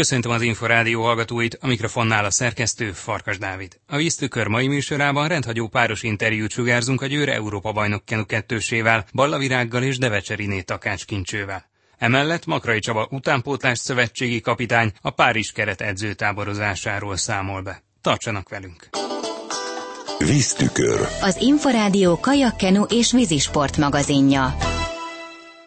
Köszöntöm az Inforádió hallgatóit, a mikrofonnál a szerkesztő Farkas Dávid. A víztükör mai műsorában rendhagyó páros interjút sugárzunk a Győre Európa bajnok Kenu kettősével, Ballavirággal és Devecseriné Takács Kincsővel. Emellett Makrai Csaba utánpótlás szövetségi kapitány a Párizs keret edzőtáborozásáról számol be. Tartsanak velünk! Víztükör. Az Inforádió kajakkenu és vízisport magazinja.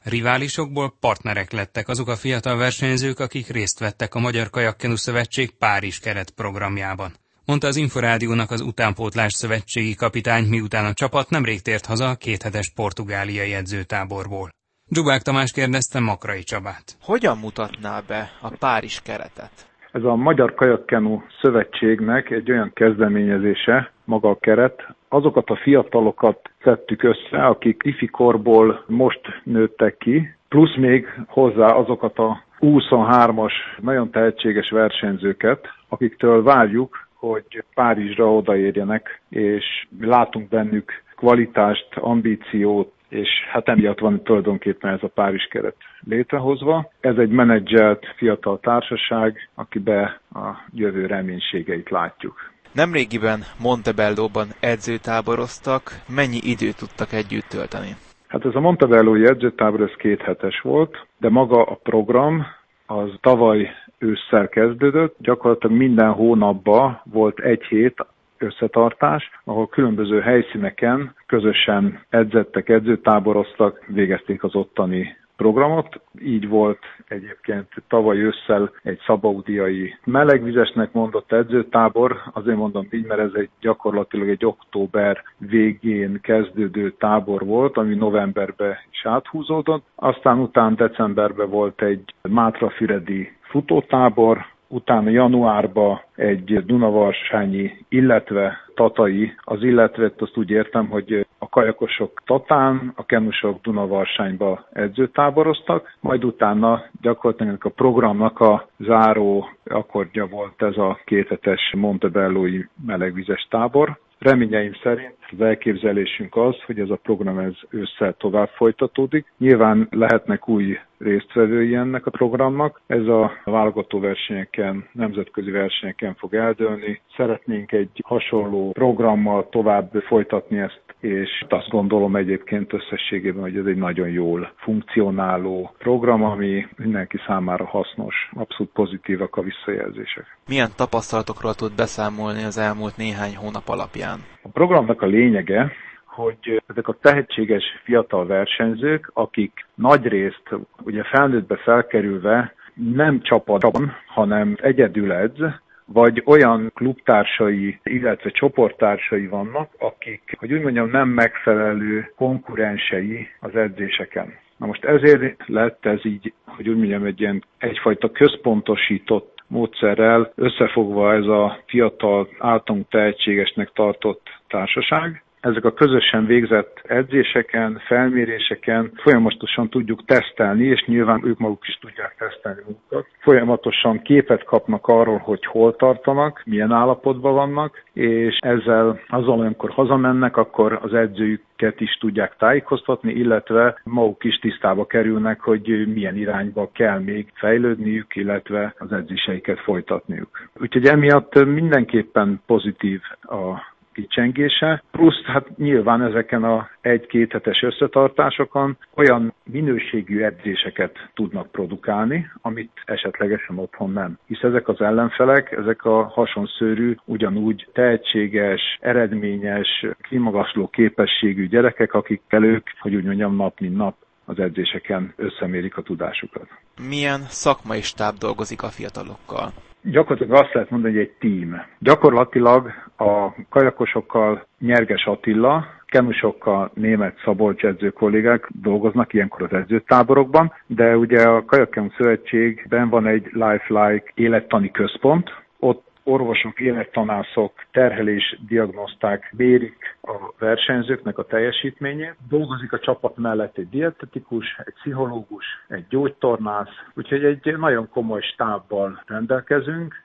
Riválisokból partnerek lettek azok a fiatal versenyzők, akik részt vettek a Magyar Kajakkenu Szövetség Párizs keret programjában. Mondta az Inforádiónak az utánpótlás szövetségi kapitány, miután a csapat nemrég tért haza a kéthetes portugáliai edzőtáborból. Dzsubák Tamás kérdezte Makrai Csabát. Hogyan mutatná be a Párizs keretet? Ez a Magyar Kajakkenu Szövetségnek egy olyan kezdeményezése, maga a keret, azokat a fiatalokat szedtük össze, akik ifikorból most nőttek ki, plusz még hozzá azokat a 23-as nagyon tehetséges versenyzőket, akiktől várjuk, hogy Párizsra odaérjenek, és látunk bennük kvalitást, ambíciót, és hát emiatt van tulajdonképpen ez a Párizs keret létrehozva. Ez egy menedzselt fiatal társaság, akibe a jövő reménységeit látjuk. Nemrégiben Montebellóban edzőtáboroztak, mennyi időt tudtak együtt tölteni? Hát ez a Montebellói edzőtábor, ez két hetes volt, de maga a program az tavaly ősszel kezdődött, gyakorlatilag minden hónapban volt egy hét összetartás, ahol különböző helyszíneken közösen edzettek, edzőtáboroztak, végezték az ottani programot. Így volt egyébként tavaly ősszel egy szabaudiai melegvizesnek mondott edzőtábor. Azért mondom így, mert ez egy gyakorlatilag egy október végén kezdődő tábor volt, ami novemberbe is áthúzódott. Aztán után decemberben volt egy Mátrafüredi futótábor, utána januárban egy Dunavarsányi, illetve Tatai, az illetve azt úgy értem, hogy a kajakosok Tatán, a kenusok Dunavarsányba edzőtáboroztak, majd utána gyakorlatilag a programnak a záró akkordja volt ez a kéthetes Montebellói melegvizes tábor. Reményeim szerint az elképzelésünk az, hogy ez a program ez ősszel tovább folytatódik. Nyilván lehetnek új résztvevői ennek a programnak. Ez a válogató versenyeken, nemzetközi versenyeken fog eldőlni. Szeretnénk egy hasonló programmal tovább folytatni ezt, és azt gondolom egyébként összességében, hogy ez egy nagyon jól funkcionáló program, ami mindenki számára hasznos. Abszolút pozitívak a visszajelzések. Milyen tapasztalatokról tud beszámolni az elmúlt néhány hónap alapján? A programnak a lényege, hogy ezek a tehetséges fiatal versenyzők, akik nagy részt ugye felnőttbe felkerülve nem csapatban, hanem egyedül edz, vagy olyan klubtársai, illetve csoporttársai vannak, akik, hogy úgy mondjam, nem megfelelő konkurensei az edzéseken. Na most ezért lett ez így, hogy úgy mondjam, egy ilyen egyfajta központosított módszerrel összefogva ez a fiatal, általunk tehetségesnek tartott társaság, ezek a közösen végzett edzéseken, felméréseken folyamatosan tudjuk tesztelni, és nyilván ők maguk is tudják tesztelni magukat. Folyamatosan képet kapnak arról, hogy hol tartanak, milyen állapotban vannak, és ezzel azon, amikor hazamennek, akkor az edzőjüket is tudják tájékoztatni, illetve maguk is tisztába kerülnek, hogy milyen irányba kell még fejlődniük, illetve az edzéseiket folytatniuk. Úgyhogy emiatt mindenképpen pozitív a kicsengése, plusz hát nyilván ezeken a egy-két hetes összetartásokon olyan minőségű edzéseket tudnak produkálni, amit esetlegesen otthon nem. Hisz ezek az ellenfelek, ezek a hasonszőrű, ugyanúgy tehetséges, eredményes, kimagasló képességű gyerekek, akikkel ők, hogy úgy mondjam, nap mint nap az edzéseken összemérik a tudásukat. Milyen szakmai stáb dolgozik a fiatalokkal? Gyakorlatilag azt lehet mondani, hogy egy tím. Gyakorlatilag a kajakosokkal Nyerges Attila, kenusokkal német Szabolcs edző kollégák dolgoznak ilyenkor az edzőtáborokban, de ugye a Kajakkenu Szövetségben van egy Lifelike élettani központ, ott orvosok, élettanászok, terhelés diagnoszták mérik a versenyzőknek a teljesítményét. Dolgozik a csapat mellett egy dietetikus, egy pszichológus, egy gyógytornász, úgyhogy egy nagyon komoly stábbal rendelkezünk.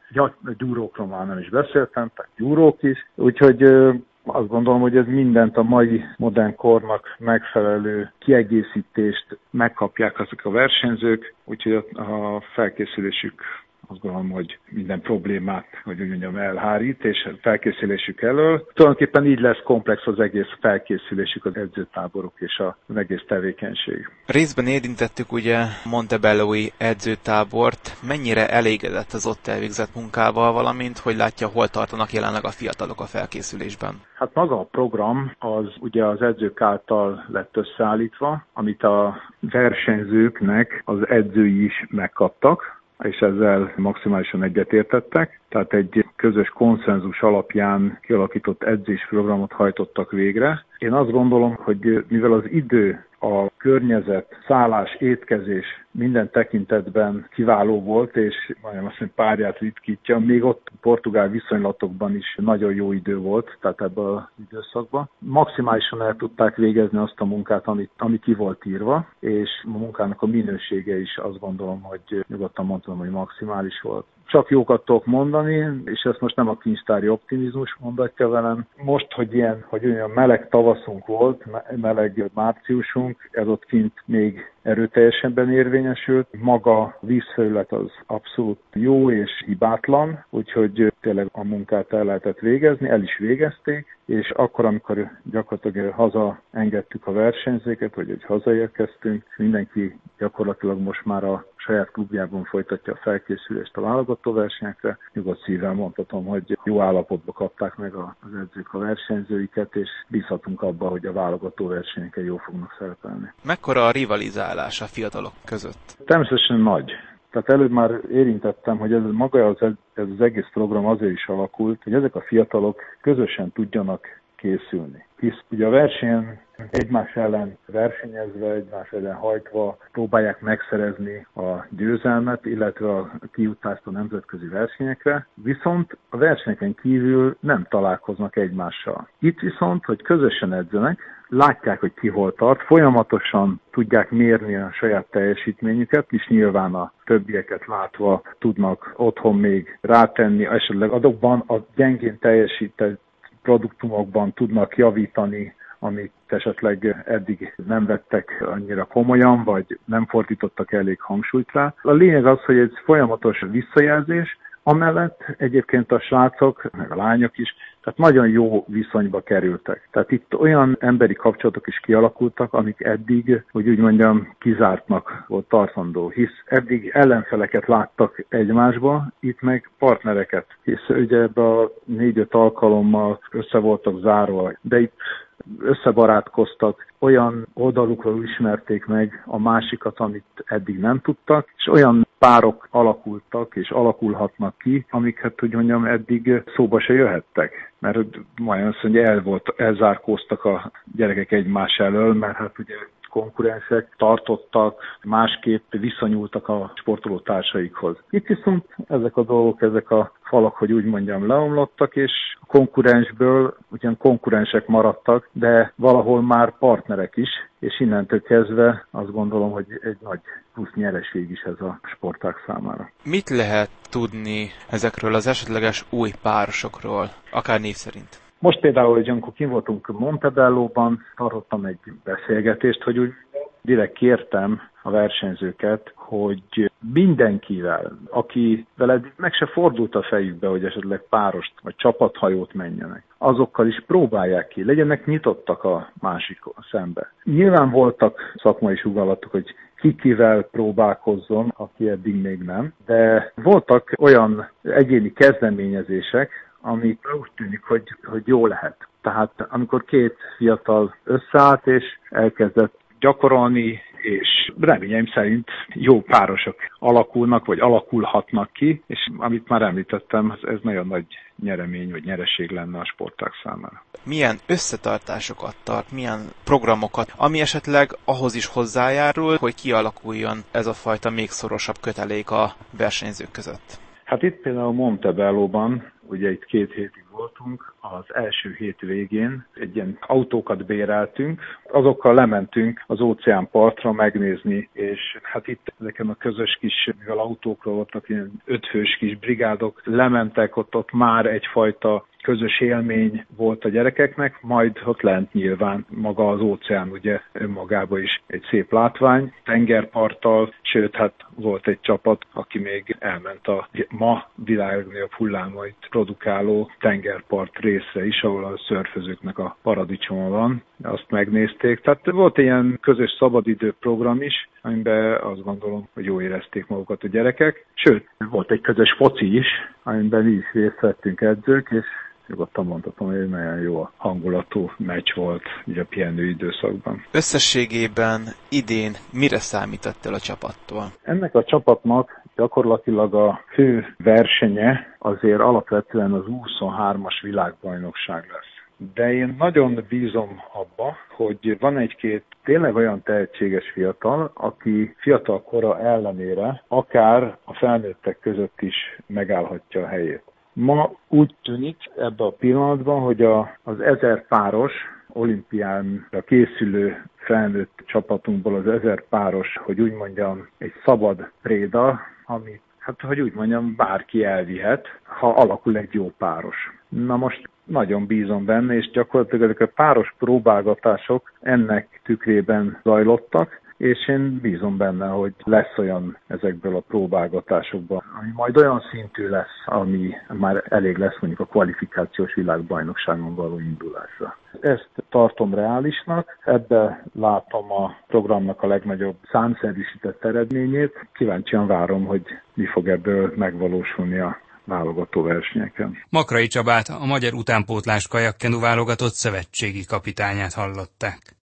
Gyúrókról már nem is beszéltem, tehát gyúrók is, úgyhogy azt gondolom, hogy ez mindent a mai modern kornak megfelelő kiegészítést megkapják azok a versenyzők, úgyhogy a felkészülésük azt gondolom, hogy minden problémát, hogy úgy mondjam, elhárít, és felkészülésük elől. Tulajdonképpen így lesz komplex az egész felkészülésük, az edzőtáborok és az egész tevékenység. Részben érintettük ugye Montebelloi edzőtábort. Mennyire elégedett az ott elvégzett munkával, valamint hogy látja, hol tartanak jelenleg a fiatalok a felkészülésben? Hát maga a program az ugye az edzők által lett összeállítva, amit a versenyzőknek az edzői is megkaptak, és ezzel maximálisan egyetértettek. Tehát egy közös konszenzus alapján kialakított edzésprogramot hajtottak végre. Én azt gondolom, hogy mivel az idő a környezet, szállás, étkezés minden tekintetben kiváló volt, és nagyon azt mondja, párját ritkítja. Még ott portugál viszonylatokban is nagyon jó idő volt, tehát ebben az időszakban. Maximálisan el tudták végezni azt a munkát, amit, ami ki volt írva, és a munkának a minősége is azt gondolom, hogy nyugodtan mondtam, hogy maximális volt csak jókat tudok mondani, és ezt most nem a kincstári optimizmus mondatja velem. Most, hogy ilyen, hogy olyan meleg tavaszunk volt, meleg márciusunk, ez ott kint még erőteljesebben érvényesült. Maga vízfelület az abszolút jó és hibátlan, úgyhogy tényleg a munkát el lehetett végezni, el is végezték, és akkor, amikor gyakorlatilag haza engedtük a versenyzőket, vagy hogy hazaérkeztünk, mindenki gyakorlatilag most már a saját klubjában folytatja a felkészülést a válogató versenyekre. Nyugodt szívvel mondhatom, hogy jó állapotba kapták meg az edzők a versenyzőiket, és bízhatunk abba, hogy a válogató versenyeken jó fognak szerepelni. Mekkora a rivalizálás a fiatalok között? Természetesen nagy. Tehát előbb már érintettem, hogy ez maga az, ez az egész program azért is alakult, hogy ezek a fiatalok közösen tudjanak készülni. Hisz ugye a versenyen egymás ellen versenyezve, egymás ellen hajtva próbálják megszerezni a győzelmet, illetve a kijutást a nemzetközi versenyekre, viszont a versenyeken kívül nem találkoznak egymással. Itt viszont, hogy közösen edzenek, látják, hogy ki hol tart, folyamatosan tudják mérni a saját teljesítményüket, és nyilván a többieket látva tudnak otthon még rátenni, esetleg adokban a gyengén teljesített produktumokban tudnak javítani, amit esetleg eddig nem vettek annyira komolyan, vagy nem fordítottak elég hangsúlyt rá. A lényeg az, hogy egy folyamatos visszajelzés, Amellett egyébként a srácok, meg a lányok is, tehát nagyon jó viszonyba kerültek. Tehát itt olyan emberi kapcsolatok is kialakultak, amik eddig, hogy úgy mondjam, kizártnak volt tartandó, hisz eddig ellenfeleket láttak egymásba, itt meg partnereket, hisz ugye ebbe a négy-öt alkalommal össze voltak zárva, de itt összebarátkoztak, olyan oldalukról ismerték meg a másikat, amit eddig nem tudtak, és olyan párok alakultak és alakulhatnak ki, amiket, hát, hogy mondjam, eddig szóba se jöhettek. Mert majd azt mondja, el volt, elzárkóztak a gyerekek egymás elől, mert hát ugye konkurensek tartottak, másképp viszonyultak a sportoló társaikhoz. Itt viszont ezek a dolgok, ezek a falak, hogy úgy mondjam, leomlottak, és a konkurensből ugyan konkurensek maradtak, de valahol már partnerek is, és innentől kezdve azt gondolom, hogy egy nagy plusz nyereség is ez a sporták számára. Mit lehet tudni ezekről az esetleges új párosokról, akár név szerint? Most például, hogy amikor kim voltunk Montebellóban, tartottam egy beszélgetést, hogy úgy direkt kértem a versenyzőket, hogy mindenkivel, aki veled meg se fordult a fejükbe, hogy esetleg párost vagy csapathajót menjenek, azokkal is próbálják ki, legyenek nyitottak a másik szembe. Nyilván voltak szakmai sugallatok, hogy kikivel próbálkozzon, aki eddig még nem, de voltak olyan egyéni kezdeményezések, ami úgy tűnik, hogy, hogy jó lehet. Tehát amikor két fiatal összeállt és elkezdett gyakorolni, és reményeim szerint jó párosok alakulnak, vagy alakulhatnak ki, és amit már említettem, ez nagyon nagy nyeremény, vagy nyereség lenne a sporták számára. Milyen összetartásokat tart, milyen programokat, ami esetleg ahhoz is hozzájárul, hogy kialakuljon ez a fajta még szorosabb kötelék a versenyzők között? Hát itt például Montebellóban ugye itt két hétig voltunk, az első hét végén egy ilyen autókat béreltünk, azokkal lementünk az óceánpartra megnézni, és hát itt ezeken a közös kis, mivel autókról voltak ilyen ötfős kis brigádok, lementek ott, ott már egyfajta közös élmény volt a gyerekeknek, majd ott lent nyilván maga az óceán ugye önmagában is egy szép látvány, tengerparttal, sőt hát volt egy csapat, aki még elment a ma világnagyobb hullámait produkáló tengerpart részre is, ahol a szörfözőknek a paradicsoma van, azt megnézték. Tehát volt ilyen közös szabadidő program is, amiben azt gondolom, hogy jó érezték magukat a gyerekek. Sőt, volt egy közös foci is, amiben mi is részt vettünk edzők, és nyugodtan mondhatom, hogy nagyon jó hangulatú meccs volt ugye a pihenő időszakban. Összességében idén mire számított el a csapattól? Ennek a csapatnak gyakorlatilag a fő versenye azért alapvetően az 23-as világbajnokság lesz de én nagyon bízom abba, hogy van egy-két tényleg olyan tehetséges fiatal, aki fiatal kora ellenére akár a felnőttek között is megállhatja a helyét. Ma úgy tűnik ebben a pillanatban, hogy a, az ezer páros olimpiánra készülő felnőtt csapatunkból az ezer páros, hogy úgy mondjam, egy szabad préda, amit hát hogy úgy mondjam, bárki elvihet, ha alakul egy jó páros. Na most nagyon bízom benne, és gyakorlatilag ezek a páros próbálgatások ennek tükrében zajlottak, és én bízom benne, hogy lesz olyan ezekből a próbálgatásokban, ami majd olyan szintű lesz, ami már elég lesz mondjuk a kvalifikációs világbajnokságon való indulásra. Ezt tartom reálisnak, ebbe látom a programnak a legnagyobb számszerűsített eredményét. Kíváncsian várom, hogy mi fog ebből megvalósulni a válogató versenyeken. Makrai Csabát, a magyar utánpótlás kajakkenu válogatott szövetségi kapitányát hallották.